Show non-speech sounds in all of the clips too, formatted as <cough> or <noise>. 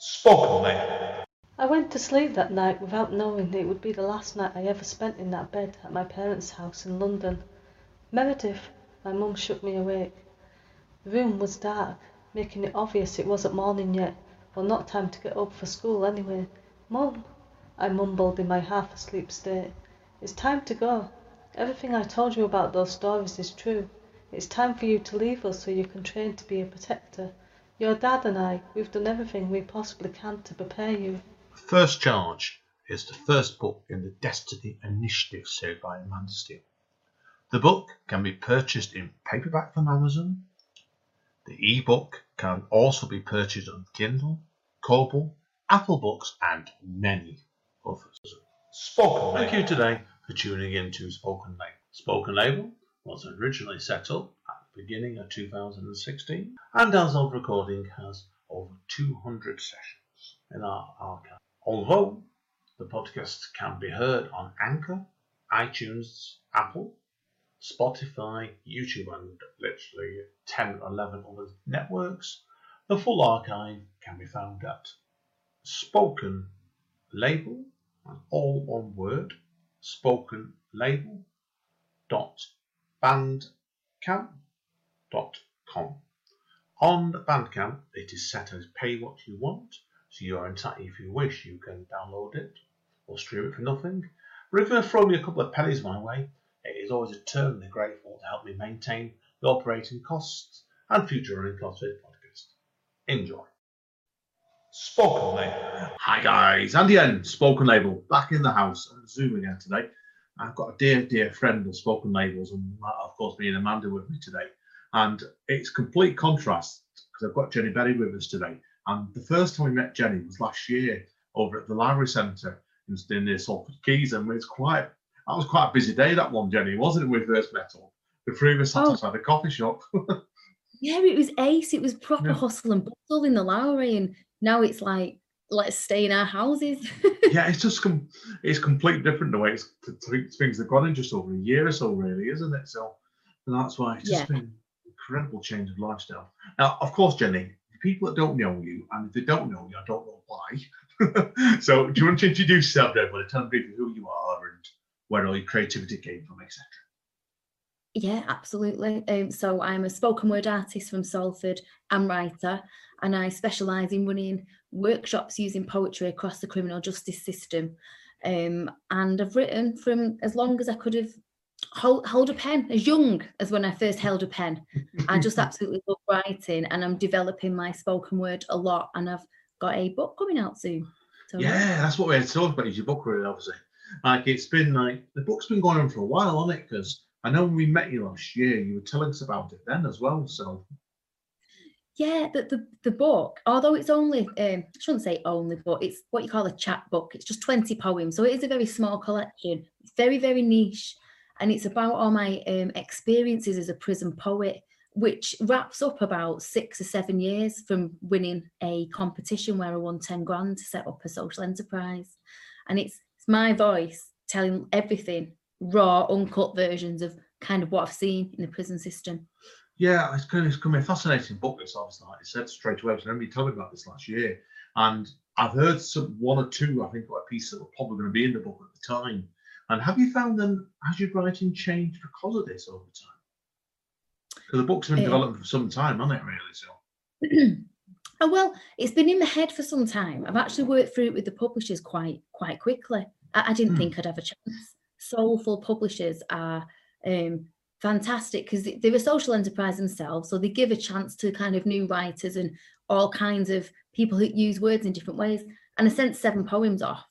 Spoken Label. I went to sleep that night without knowing it would be the last night I ever spent in that bed at my parents' house in London. Meredith, my mum shook me awake. The room was dark, making it obvious it wasn't morning yet, or not time to get up for school anyway. Mum, I mumbled in my half asleep state, it's time to go. Everything I told you about those stories is true. It's time for you to leave us so you can train to be a protector. Your dad and I, we've done everything we possibly can to prepare you. First Charge is the first book in the Destiny Initiative series by Amanda Steele. The book can be purchased in paperback from Amazon. The ebook can also be purchased on Kindle, Kobo, Apple Books, and many others. Spoken Thank you today for tuning in to Spoken Label. Spoken Label was originally set up at the beginning of 2016 and as of recording has over 200 sessions in our archive. Although the podcast can be heard on Anchor, iTunes, Apple, Spotify, YouTube, and literally 10 or 11 other networks, the full archive can be found at Spoken Label, all one word, spoken label dot bandcamp.com. On Bandcamp, it is set as pay what you want, so you are entitled, if you wish, you can download it or stream it for nothing. But if you throw me a couple of pennies my way, it is always eternally grateful to help me maintain the operating costs and future running costs of this podcast. Enjoy. Spoken Label. Hi guys, Andy N, Spoken Label, back in the house on Zoom again today. I've got a dear, dear friend of Spoken Labels, and of course, me and Amanda with me today. And it's complete contrast because I've got Jenny Berry with us today. And the first time we met Jenny was last year over at the Library Centre in, near Salford Quays, and it's quite that was quite a busy day that one, Jenny, wasn't it? When we first met up, the three of us sat oh. outside the coffee shop. <laughs> yeah, it was ace. It was proper yeah. hustle and bustle in the Lowry, and now it's like let's stay in our houses. <laughs> yeah, it's just com- it's completely different the way it's things have gone in just over a year or so, really, isn't it? So, and that's why it's just yeah. been incredible change of lifestyle. Now, of course, Jenny, people that don't know you, and if they don't know you, I don't know why. <laughs> so, do you want to introduce yourself, to everybody? Tell briefly who you are and where all your creativity came from, etc. Yeah, absolutely. Um, so I'm a spoken word artist from Salford and writer, and I specialise in running workshops using poetry across the criminal justice system. Um, and I've written from as long as I could have hold, hold a pen, as young as when I first held a pen. I just <laughs> absolutely love writing, and I'm developing my spoken word a lot. And I've got a book coming out soon. So, yeah, that's what we had to talk about. Is your book really obviously? Like it's been like the book's been going on for a while, hasn't it? Because I know when we met you last year, you were telling us about it then as well. So yeah, the, the, the book, although it's only, um, I shouldn't say only, but it's what you call a chat book. It's just 20 poems. So it is a very small collection. It's very, very niche. And it's about all my um, experiences as a prison poet, which wraps up about six or seven years from winning a competition where I won 10 grand to set up a social enterprise. And it's, it's my voice telling everything, raw, uncut versions of kind of what I've seen in the prison system. Yeah, it's going to, be a fascinating book. This obviously, like I said straight away. I remember you told me about this last year, and I've heard some one or two. I think a pieces that were probably going to be in the book at the time. And have you found then has your writing changed because of this over time? Because the book's been developed for some time, hasn't it? Really, so. <clears throat> oh well, it's been in my head for some time. I've actually worked through it with the publishers quite quite quickly. I, I didn't mm. think I'd have a chance. Soulful publishers are um, fantastic because they're a social enterprise themselves. So they give a chance to kind of new writers and all kinds of people who use words in different ways. And I sent seven poems off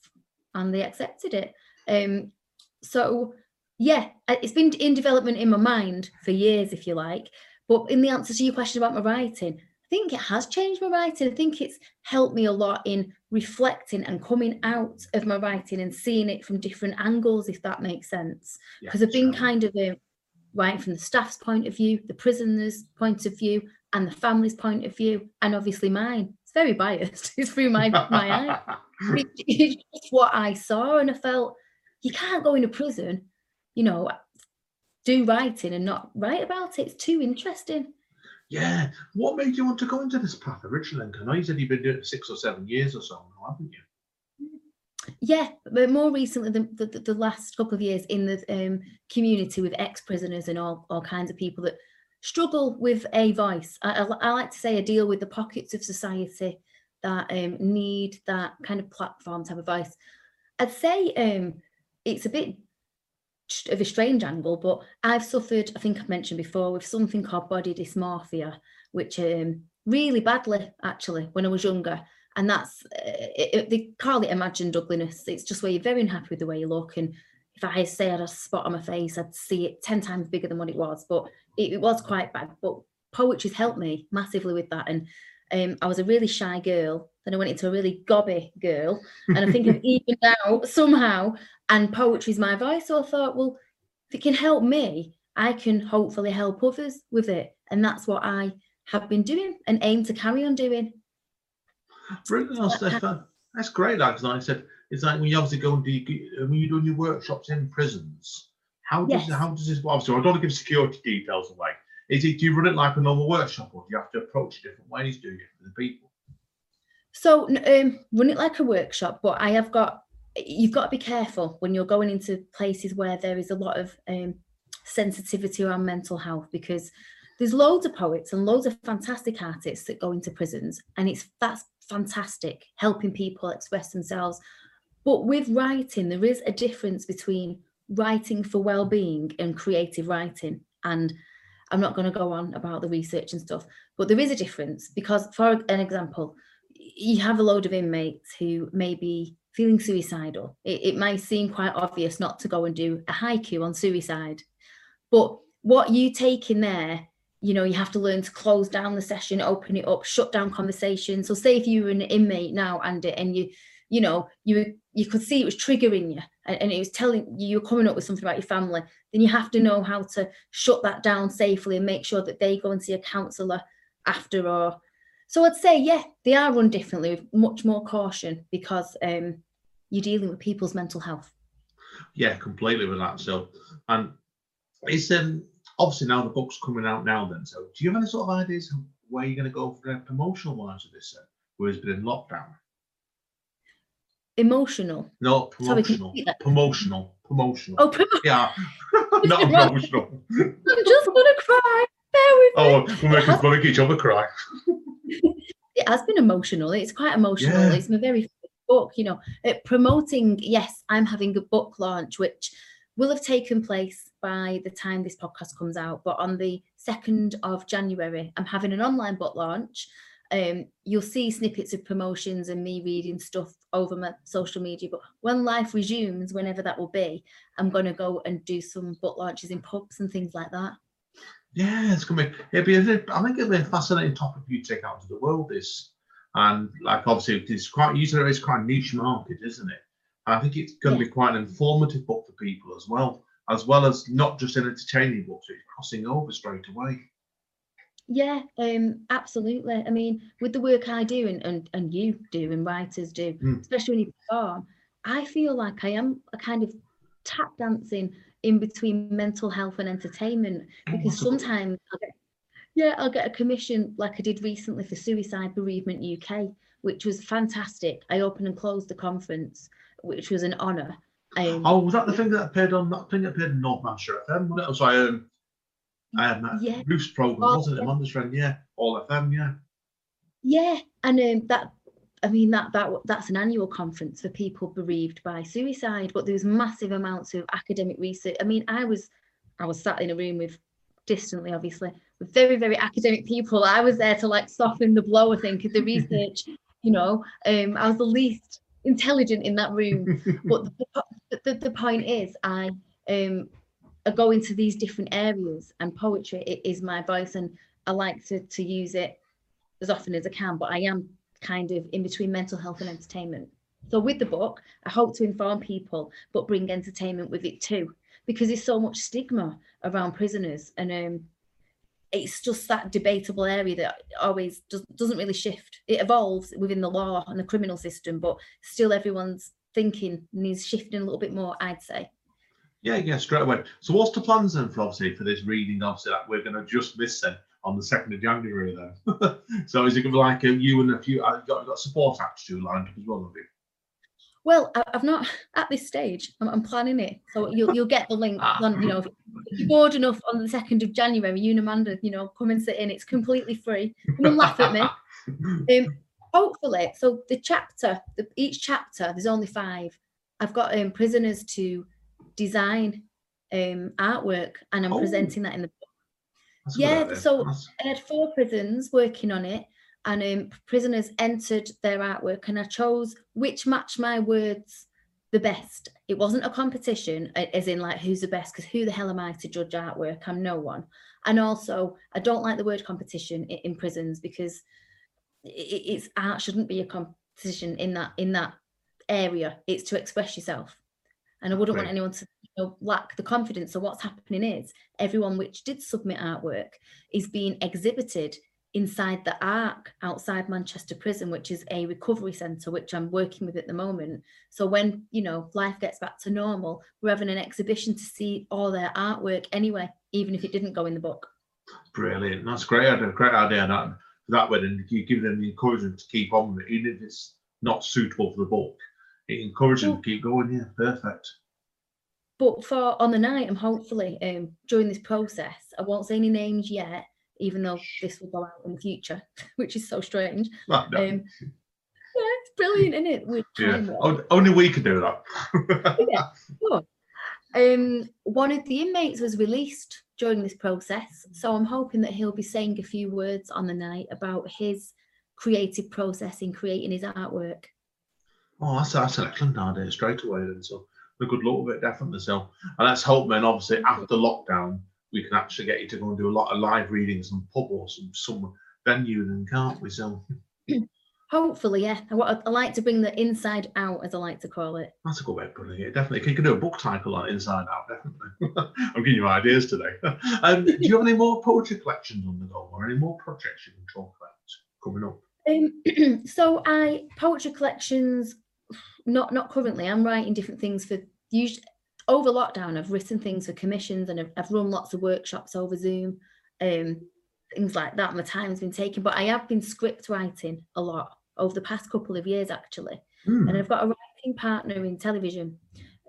and they accepted it. Um, so yeah, it's been in development in my mind for years, if you like. But in the answer to your question about my writing, I think it has changed my writing. I think it's helped me a lot in reflecting and coming out of my writing and seeing it from different angles, if that makes sense. Because yeah, I've been sure. kind of a, right from the staff's point of view, the prisoners' point of view, and the family's point of view, and obviously mine. It's very biased. <laughs> It's through my my eye. <laughs> it's just what I saw, and I felt you can't go into prison, you know, do writing and not write about it. It's too interesting. Yeah. What made you want to go into this path originally? I know you said you've been doing it for six or seven years or so now, haven't you? Yeah, but more recently, the, the, the last couple of years in the um, community with ex-prisoners and all, all kinds of people that struggle with a voice. I, I, I like to say I deal with the pockets of society that um, need that kind of platform to have a voice. I'd say um, it's a bit of a strange angle, but I've suffered, I think I've mentioned before, with something called body dysmorphia, which um, really badly actually when I was younger. And that's, uh, it, it- they call it imagined ugliness. It's just where you're very unhappy with the way you look. And if I say I had a spot on my face, I'd see it 10 times bigger than what it was. But it, it was quite bad. But poetry's helped me massively with that. And um, I was a really shy girl. Then I went into a really gobby girl. <laughs> And I think I've evened out somehow. And poetry's my voice. So I thought, well, if it can help me, I can hopefully help others with it. And that's what I have been doing and aim to carry on doing. Brilliant, no, Stefan. That's great. Like I said, it's like when you obviously go and do when you're doing your workshops in prisons. How does Yes. how does this? Obviously, I don't want to give security details away. Is it do you run it like a normal workshop, or do you have to approach it different ways? Do you for the people? So um, run it like a workshop, but I have got you've got to be careful when you're going into places where there is a lot of um, sensitivity around mental health because there's loads of poets and loads of fantastic artists that go into prisons, and it's that's fantastic helping people express themselves. But with writing, there is a difference between writing for well-being and creative writing, and I'm not going to go on about the research and stuff, but there is a difference because, for an example, you have a load of inmates who may be feeling suicidal. It, it might seem quite obvious not to go and do a haiku on suicide, but what you take in there, you know, you have to learn to close down the session, open it up, shut down conversation. So, say if you were an inmate now, and and you, you know, you you could see it was triggering you, and, and it was telling you you're coming up with something about your family. Then you have to know how to shut that down safely and make sure that they go and see a counsellor after or so I'd say, yeah, they are run differently with much more caution because um, you're dealing with people's mental health. Yeah, completely with that. So, and it's um obviously now the book's coming out now. Then, so do you have any sort of ideas of where you're going to go for the promotional wise of this? Uh, where it's been in lockdown? Emotional. No, Sorry, can you promotional, promotional, promotional. Oh, promo- Yeah, <laughs> not Right. promotional. I'm just gonna cry. Bear with me. Oh, we're making has- fun of each other cry. <laughs> It has been emotional. It's quite emotional. Yeah. It's my very book. You know, uh, promoting. Yes, I'm having a book launch, which will have taken place by the time this podcast comes out. But on the second of January, I'm having an online book launch. Um, you'll see snippets of promotions and me reading stuff over my social media. But when life resumes, whenever that will be, I'm going to go and do some book launches in pubs and things like that. Yeah, it's gonna be. It'll be. A, I think it'll be a fascinating topic for you to take out to the world. This, and like obviously, it's quite. Usually, it's quite a niche market, isn't it? And I think it's going to be quite an informative book for people as well, as well as not just an entertaining book. So it's crossing over straight away. Yeah, um, absolutely. I mean, with the work I do and, and, and you do and writers do, Mm. especially when you perform, I feel like I am a kind of tap dancing in between mental health and entertainment because that's sometimes I'll get, yeah, I'll get a commission like I did recently for Suicide Bereavement UK, which was fantastic. I opened and closed the conference, which was an honour. Um, Oh, was that the thing that appeared on that thing that appeared in North Manchester FM? wasn't it? Oh, sorry, um, um, that Yeah. Bruce program, All wasn't it? FM. Manchester, yeah, All FM, yeah. Yeah, and um, that I mean that that that's an annual conference for people bereaved by suicide, but there's massive amounts of academic research. I mean, I was I was sat in a room with distantly, obviously, with very very academic people. I was there to like soften the blow. I think of the research. <laughs> You know, um, I was the least intelligent in that room. <laughs> but the, the, the, point is, I um, I go into these different areas, and poetry is my voice, and I like to to use it as often as I can, but I am kind of in between mental health and entertainment. So with the book, I hope to inform people, but bring entertainment with it too, because there's so much stigma around prisoners, and um, it's just that debatable area that always does, doesn't really shift. It evolves within the law and the criminal system, but still everyone's thinking needs shifting a little bit more. I'd say. Yeah, yeah, straight away. So what's the plans then for obviously for this reading? Obviously, that we're going to just miss then. on the second of January then. <laughs> so is it going to be like uh, you and a few? I've got got support acts to lined up as well, have you? Well, I- I've not <laughs> at this stage. I'm, I'm planning it, so you'll you'll get the link. Ah. On, you know, if you're bored enough on the second of January, you and Amanda, you know, come and sit in. It's completely free. Come and laugh at me. <laughs> Um, hopefully, so the chapter, the, each chapter, there's only five. I've got um, prisoners to design um, artwork, and I'm Oh. presenting that in the. Good Yeah, so- That's- I had four prisons working on it, and um, prisoners entered their artwork, and I chose which matched my words the best. It wasn't a competition, as in like who's the best, because who the hell am I to judge artwork? I'm no one. And also, I don't like the word competition in, prisons because it's art shouldn't be a competition in that in that area. It's to express yourself, and I wouldn't want anyone to you know, lack the confidence. So what's happening is everyone which did submit artwork is being exhibited inside the Ark outside Manchester Prison, which is a recovery centre, which I'm working with at the moment. So when you know life gets back to normal, we're having an exhibition to see all their artwork anyway, even if it didn't go in the book. Brilliant. That's great. idea. Great idea. That that way, then you give them the encouragement to keep on with it, even if it's not suitable for the book. It encourages them to keep going. Yeah, perfect. But for on the night, I'm hopefully um, during this process, I won't say any names yet, even though this will go out in the future, <laughs> which is so strange. <laughs> Well, no, Um, yeah, it's brilliant, isn't it? With yeah. Only we could do that. <laughs> Um, one of the inmates was released during this process, so I'm hoping that he'll be saying a few words on the night about his creative process in creating his artwork. Oh, that's, that's an excellent idea straight away then. So a good look of it, definitely. So and let's hope then obviously after lockdown we can actually get you to go and do a lot of live readings and pub or some some venue then, can't we? So <clears throat> Hopefully, yeah. I, I like to bring the inside out, as I like to call it. that's a good way of putting it. Definitely. You can do a book title on Inside Out, definitely. <laughs> I'm giving you ideas today. <laughs> um, do you have any more poetry collections on the go or any more projects you can talk about coming up? Um, <clears throat> so I poetry collections, not not currently. I'm writing different things for usually over lockdown. I've written things for commissions and I've, I've run lots of workshops over Zoom, um, things like that. My time's been taken, but I have been script writing a lot over the past couple of years actually. Hmm, And I've got a writing partner in television.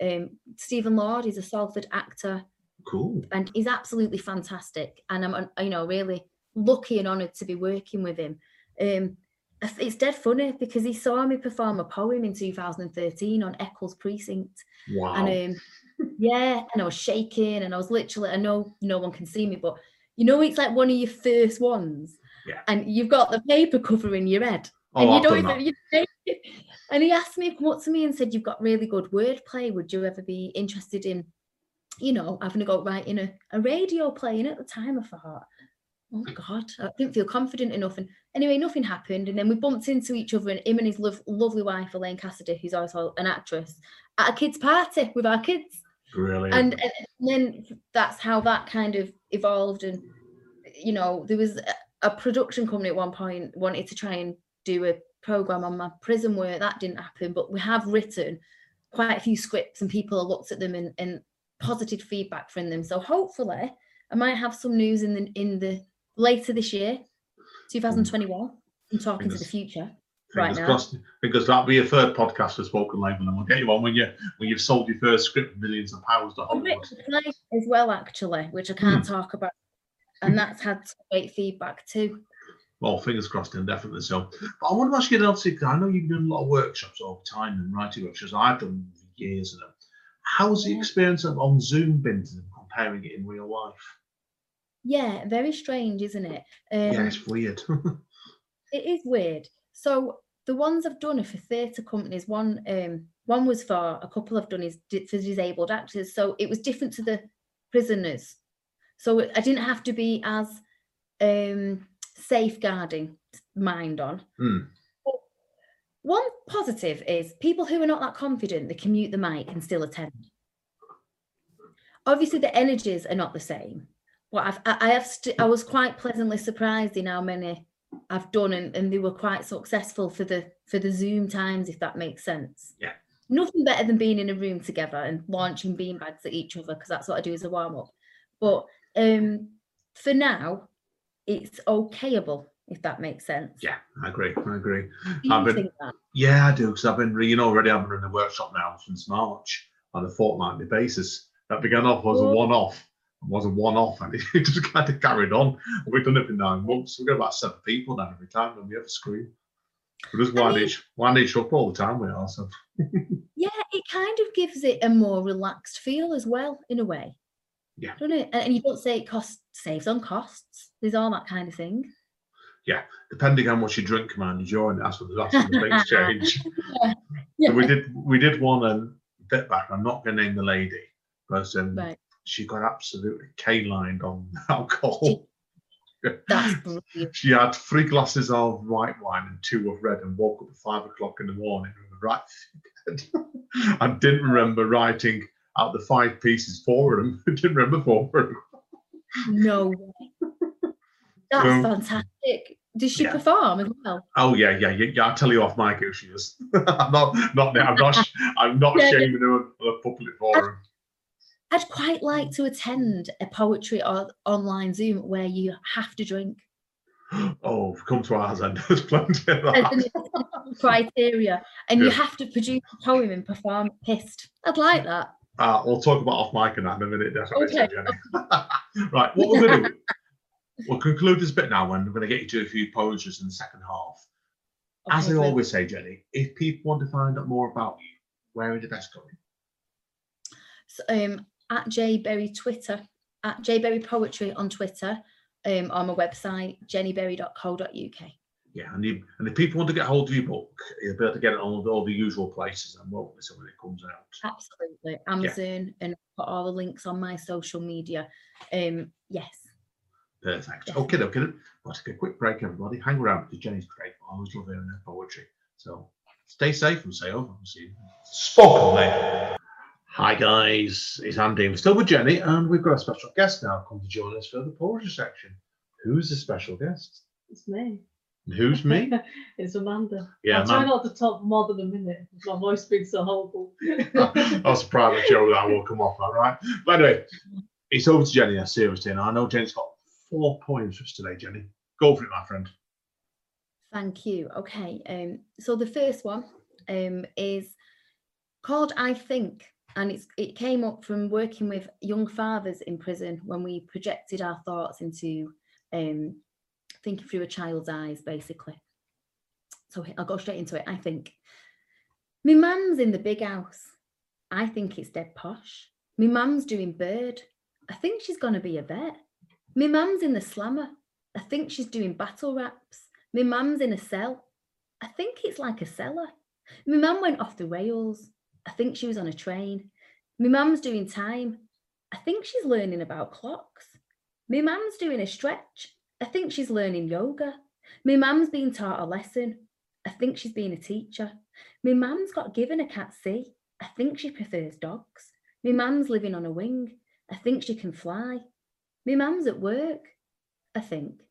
Um, Stephen Lord is a Salford actor cool. and he's absolutely fantastic. And I'm, you know, really lucky and honoured to be working with him. Um, it's dead funny because he saw me perform a poem in 2013 on Eccles Precinct, Wow. and um, yeah, and I was shaking, and I was literally, I know no one can see me, but you know, it's like one of your first ones, Yeah. and you've got the paper covering your head, oh, and you I've don't <laughs> even. and he asked me, come up to me and said, "You've got really good wordplay. Would you ever be interested in, you know, having a go writing a, a radio play?" And at the time, I thought, "Oh God, I didn't feel confident enough." And anyway, nothing happened. And then we bumped into each other, and him and his lov- lovely wife, Elaine Cassidy, who's also an actress, at a kids' party with our kids Brilliant. and, and then that's how that kind of evolved and you know there was a, a production company at one point wanted to try and do a program on my prison work that didn't happen but we have written quite a few scripts and people have looked at them and, and positive feedback from them so hopefully i might have some news in the in the later this year 2021 mm. i'm talking to the future right now. crossed. Because that'll be your third podcast for Spoken Live, and we'll get you on when you when you've sold your first script millions of pounds to Hollywood. written a play as well actually which i can't hmm. talk about and that's had great feedback too Well, fingers crossed, and definitely so. But I want to ask you, obviously, 'cause I know you've done a lot of workshops over time and writing workshops. I've done years of them. How's the experience of on Zoom been to them comparing it in real life? Yeah, very strange, isn't it? Um, yeah, it's weird. <laughs> It is weird. So the ones I've done are for theatre companies. One, um, one was for a couple I've done is di- for disabled actors. So it was different to the prisoners. So I didn't have to be as um, safeguarding mind on. But One positive is people who are not that confident, they can mute the mic and still attend. Obviously, the energies are not the same, but I've, I I have st- I was quite pleasantly surprised in how many I've done, and, and they were quite successful for the for the Zoom times, if that makes sense. Yeah. Nothing better than being in a room together and launching beanbags at each other because that's what I do as a warm up. But um, for now, it's okayable if that makes sense. Yeah, I agree. I agree. Do you I've been-? Yeah, I do because I've been, you know, already I've been in the workshop now since March on a fortnightly basis. That began off as a Oh. one-off, was a one-off, and <laughs> it just kind of carried on. We've done it for nine months. We've got about seven people now every time, and we have a screen. We just I wind mean- each wind each up all the time. We are so. Yeah, it kind of gives it a more relaxed feel as well, in a way. Yeah. Don't it? And and you don't say it costs saves on costs. There's all that kind of thing. Yeah, depending on what you drink, man, you join. That's what that's when the things <laughs> change. Yeah. So we did we did one um, bit back. I'm not going to name the lady, but um, Right. She got absolutely K-lined on <laughs> alcohol. That's <laughs> brilliant. She had three glasses of white wine and two of red, and woke up at five o'clock in the morning with a right. <laughs> I didn't remember writing out the five pieces for them. I didn't remember for them. No way. That's Um, fantastic. Did she yeah. perform as well? Oh yeah, yeah, yeah. yeah I'll tell you off mic who she is. I'm not, not, I'm not, I'm not Yeah, yeah. shaming her on a public forum. I'd quite like to attend a poetry or online Zoom where you have to drink. <gasps> Oh, come to ours and <laughs> there's plenty of that. <laughs> criteria, and you have to produce a poem and perform pissed. I'd like that. Uh, we'll talk about off mic and that in a minute, definitely. Okay, <laughs> right, what we're going to do, we'll conclude this bit now and we're going to get you to a few poetries in the second half. As I always say, Jenny, if people want to find out more about you, where are the best going? so, um, at jberry Twitter, at jberry poetry on Twitter, um, on my website jennyberry.co.uk. Yeah, and, you, and if people want to get hold of your book, you'll be able to get it on all the usual places and won't they, so when it comes out. Absolutely, Amazon, and put all the links on my social media. Um, yes, Perfect. Okay, okay. We'll take a quick break, everybody. Hang around because Jenny's great. I always love hearing her poetry. So stay safe and stay over. We'll see you. Spoken then. Hi guys, it's Andy. We're still with Jenny, and we've got a special guest now come to join us for the poetry section. Who's the special guest? It's me. And who's me? <laughs> it's Amanda. Yeah, I'll try not to talk more than a minute because my voice being so horrible. That's a private show that will come off, all right? But anyway, it's over to Jenny. now, Seriously, and I know Jenny's got four poems for us today. Jenny, go for it, my friend. thank you. Okay, um, so the first one um, is called I Think, and it's it came up from working with young fathers in prison when we projected our thoughts into um, thinking through a child's eyes, basically. So I'll go straight into it. I think. my mum's in the big house. I think it's dead posh. My mum's doing bird. I think she's gonna be a vet. My mum's in the slammer. I think she's doing battle raps. My mum's in a cell. I think it's like a cellar. My mum went off the rails. I think she was on a train. My mum's doing time. I think she's learning about clocks. My mum's doing a stretch. I think she's learning yoga. Me mum's being taught a lesson. I think she's being a teacher. My mum's got given a cat C. I think she prefers dogs. My mum's living on a wing. I think she can fly. My mum's at work. I think.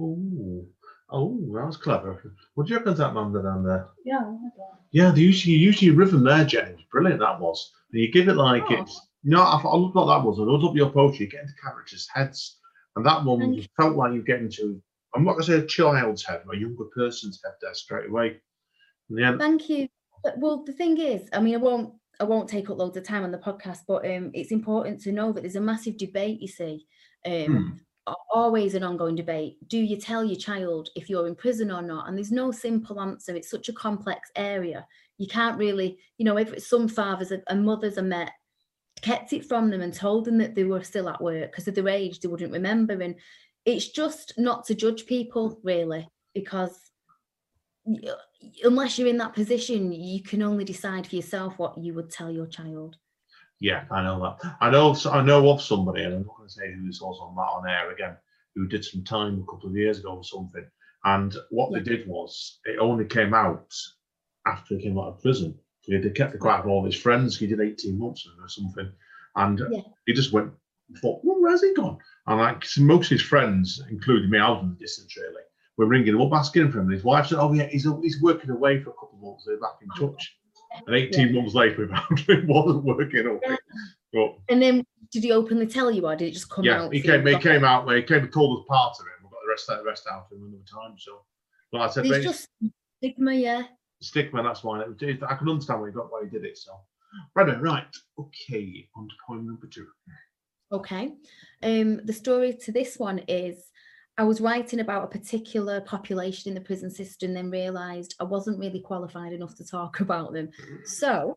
Oh, oh, that was clever. What do you reckon that man did down there? yeah, I like that. Yeah, the usually usually rhythm there, was Brilliant that was. And you give it like Oh. it's. You know, I, I love what that was. I love your poetry. You get into characters' heads, and that one you. felt like you get into. I'm not going to say a child's head, but a younger person's head there straight away. Yeah, Thank you. But, well, the thing is, I mean, I won't, I won't take up loads of time on the podcast, but um, it's important to know that there's a massive debate. You see, um, Hmm. Always an ongoing debate. Do you tell your child if you're in prison or not? And there's no simple answer. It's such a complex area. You can't really, you know, if some fathers and mothers are met, kept it from them and told them that they were still at work because of their age, they wouldn't remember. And it's just not to judge people really, because unless you're in that position, you can only decide for yourself what you would tell your child. Yeah, I know that. I know. I know of somebody, and I'm not going to say who this was on that on air again, who did some time a couple of years ago or something. And what they did was, it only came out after he came out of prison. So he kept it quiet from all his friends. He did 18 months or something, and Yeah. he just went. Thought, well, where's he gone? And like most of his friends, including me, out in the distance really, were ringing him up asking for him. And his wife said, "Oh yeah, he's he's working away for a couple of months. They're back in oh, touch." And 18 months later, we <laughs> found it wasn't working. Okay. But And then did he openly tell you, or did it just come yeah, out? he came. He came out. He came and told us part of it. We got the rest. The rest out of him another time. So, but I said, There's "Mate, just stigma, yeah. stigma. That's why it. I can understand why he got why he did it. So, right, right, okay. On to point number two. Okay. Um, the story to this one is I was writing about a particular population in the prison system, then realised I wasn't really qualified enough to talk <laughs> about them. Mm. So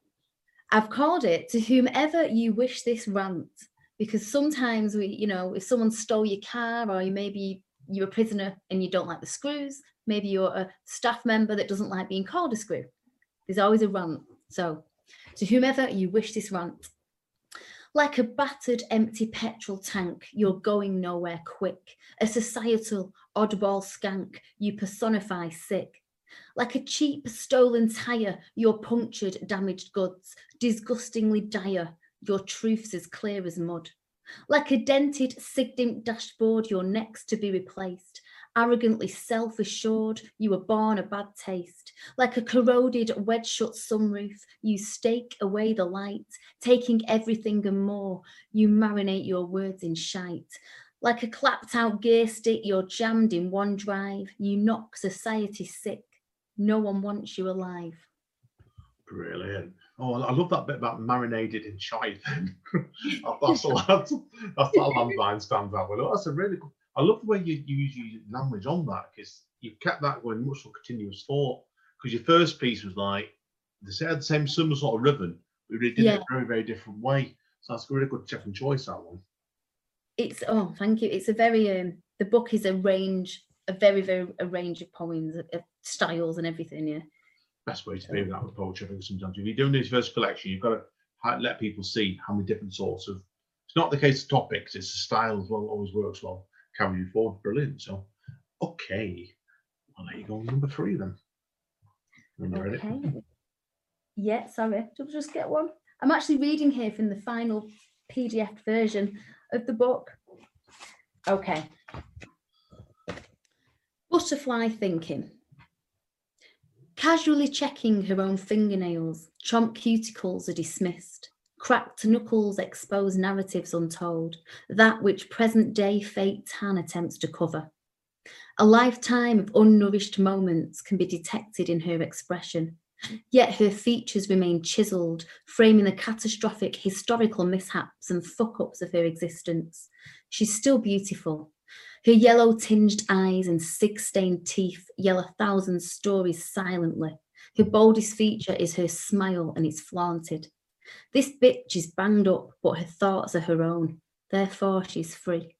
I've called it to whomever you wish this rant, because sometimes we, you know, if someone stole your car or you maybe you're a prisoner and you don't like the screws, maybe you're a staff member that doesn't like being called a screw. There's always a rant. So to whomever you wish this rant. Like a battered, empty petrol tank, you're going nowhere quick. A societal, oddball skank, you personify sick. Like a cheap, stolen tyre, you're punctured, damaged goods. Disgustingly dire, your truth's as clear as mud. Like a dented, sigdimp dashboard, you're next to be replaced. Arrogantly self assured, you were born a bad taste. Like a corroded, wedge shut sunroof, you stake away the light, taking everything and more. You marinate your words in shite. Like a clapped out gear stick, you're jammed in one drive. You knock society sick. No one wants you alive. Brilliant. Oh, I love that bit about marinated in shite. <laughs> <laughs> That's a that's, that's that landline stands out. Well, that's a really good. I love the way you, you use your language on that because you've kept that going much more continuous thought. Because your first piece was like they said the same similar sort of rhythm, but we really did it Yeah. a very very different way. So that's a really good second choice. That one. It's oh, thank you. It's a very um the book is a range, a very, very a range of poems, of styles and everything, yeah. Best way to be with that with poetry. I think sometimes if you're doing this first collection, you've got to let people see how many different sorts of. It's not the case of topics; it's the style as well. Always works well. Carry you forward, brilliant. So, okay, I'll let you go number three then. When you're ready. Yeah, sorry. Did I just get one? I'm actually reading here from the final PDF version of the book. Okay. Butterfly thinking. Casually checking her own fingernails, chomp cuticles are dismissed. Cracked knuckles expose narratives untold, that which present day fate tan attempts to cover. A lifetime of unnourished moments can be detected in her expression, yet her features remain chiselled, framing the catastrophic historical mishaps and fuck ups of her existence. She's still beautiful. Her yellow tinged eyes and sig stained teeth yell a thousand stories silently. Her boldest feature is her smile, and it's flaunted. This bitch is banged up, but her thoughts are her own. Therefore, she's free.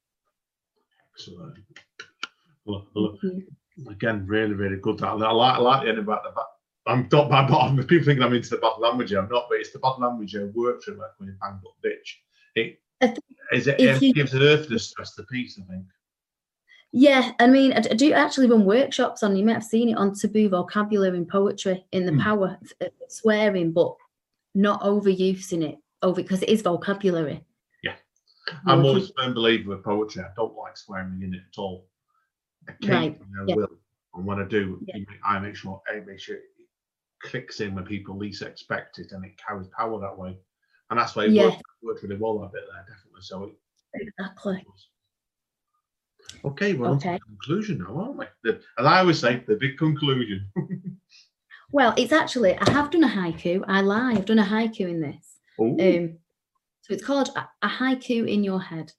Excellent. Look, look, again, really, really good. I like, I like the end about the. ba- I'm not bad, but people think I'm into the bad language. I'm not, but it's the bad language I work through like when you banged up bitch. It is it, it you- gives an earthiness to the piece. I think. Yeah, I mean, I do actually run workshops on. You may have seen it on taboo vocabulary and poetry in the Hmm. power of swearing, but not overusing it over because it is vocabulary. Yeah. I'm Well, always a firm believer with poetry. I don't like swearing in it at all. Occasionally I yeah. will, and when I do, Yeah. I make sure I make sure it clicks in when people least expect it, and it carries power that way. And that's why it Yeah. worked, worked really well that bit there, definitely. So it, Exactly. Okay, on Okay. conclusion now, aren't we? The, as I always say, the big conclusion. <laughs> Well, it's actually I have done a haiku. I lie. I've done a haiku in this. Ooh, Um, so it's called a, a haiku in your head.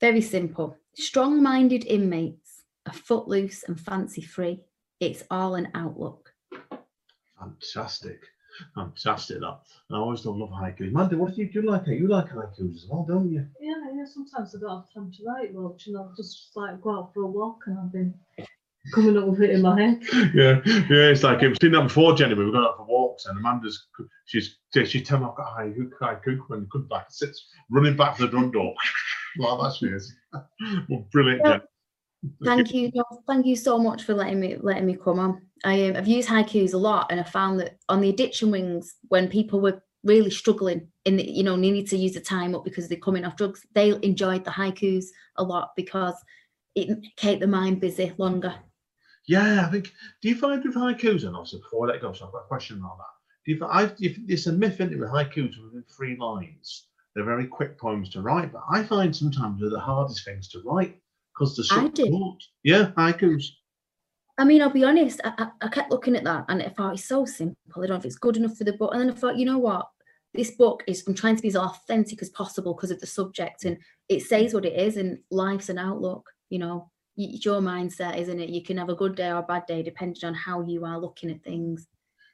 Very simple. Strong-minded inmates are footloose and fancy-free. It's all an outlook. fantastic. Fantastic, that. I always love, love haikus. Mandy, what do you do you like? You like haikus as well, don't you? Yeah, yeah, sometimes I don't have time to write much, and I'll just like go out for a walk and I've been coming up with it in my head. yeah, yeah. It's like we've seen that before, Jenny. We've gone out for walks, and Amanda's she's she's telling me I've got a haiku, haiku when you come back, sits running back to the front door. <laughs> like that she is. well, brilliant, Yeah. Jen. Thank you, no, thank you so much for letting me letting me come on. I um, I've used haikus a lot, and I found that on the addiction wings, when people were really struggling in the, you know, needed to use the time up because they're coming off drugs, they enjoyed the haikus a lot because it kept the mind busy longer. Yeah, I think. Do you find with haikus, and also before I let go, so I've got a question about that. Do you find? I, if it's a myth, isn't it, with haikus within three lines, They're very quick poems to write, but I find sometimes they're the hardest things to write because they're I so do. short. Yeah, haikus. I mean, I'll be honest, I, I, I kept looking at that and I thought it's so simple. I don't know if it's good enough for the book. And then I thought, you know what? This book is, I'm trying to be as authentic as possible because of the subject and it says what it is and life's an outlook, you know, it's your mindset, isn't it? You can have a good day or a bad day depending on how you are looking at things.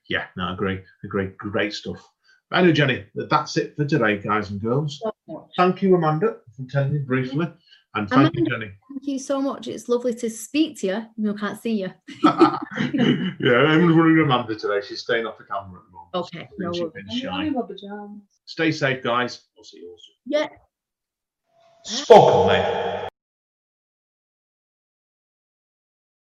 Yeah, no, I agree. Agree. Great stuff. Anyway, Jenny, that's it for today, guys and girls. So. Thank you, Amanda, for telling me briefly. And thank you, Jenny. Thank you so much. It's lovely to speak to you. even though I can't see you. <laughs> yeah, I'm running Amanda today. She's staying off the camera at the moment. Okay, so no she's worries. been shy. in my pajamas. Stay safe, guys. We'll see you all soon. Yeah. Spoken, mate.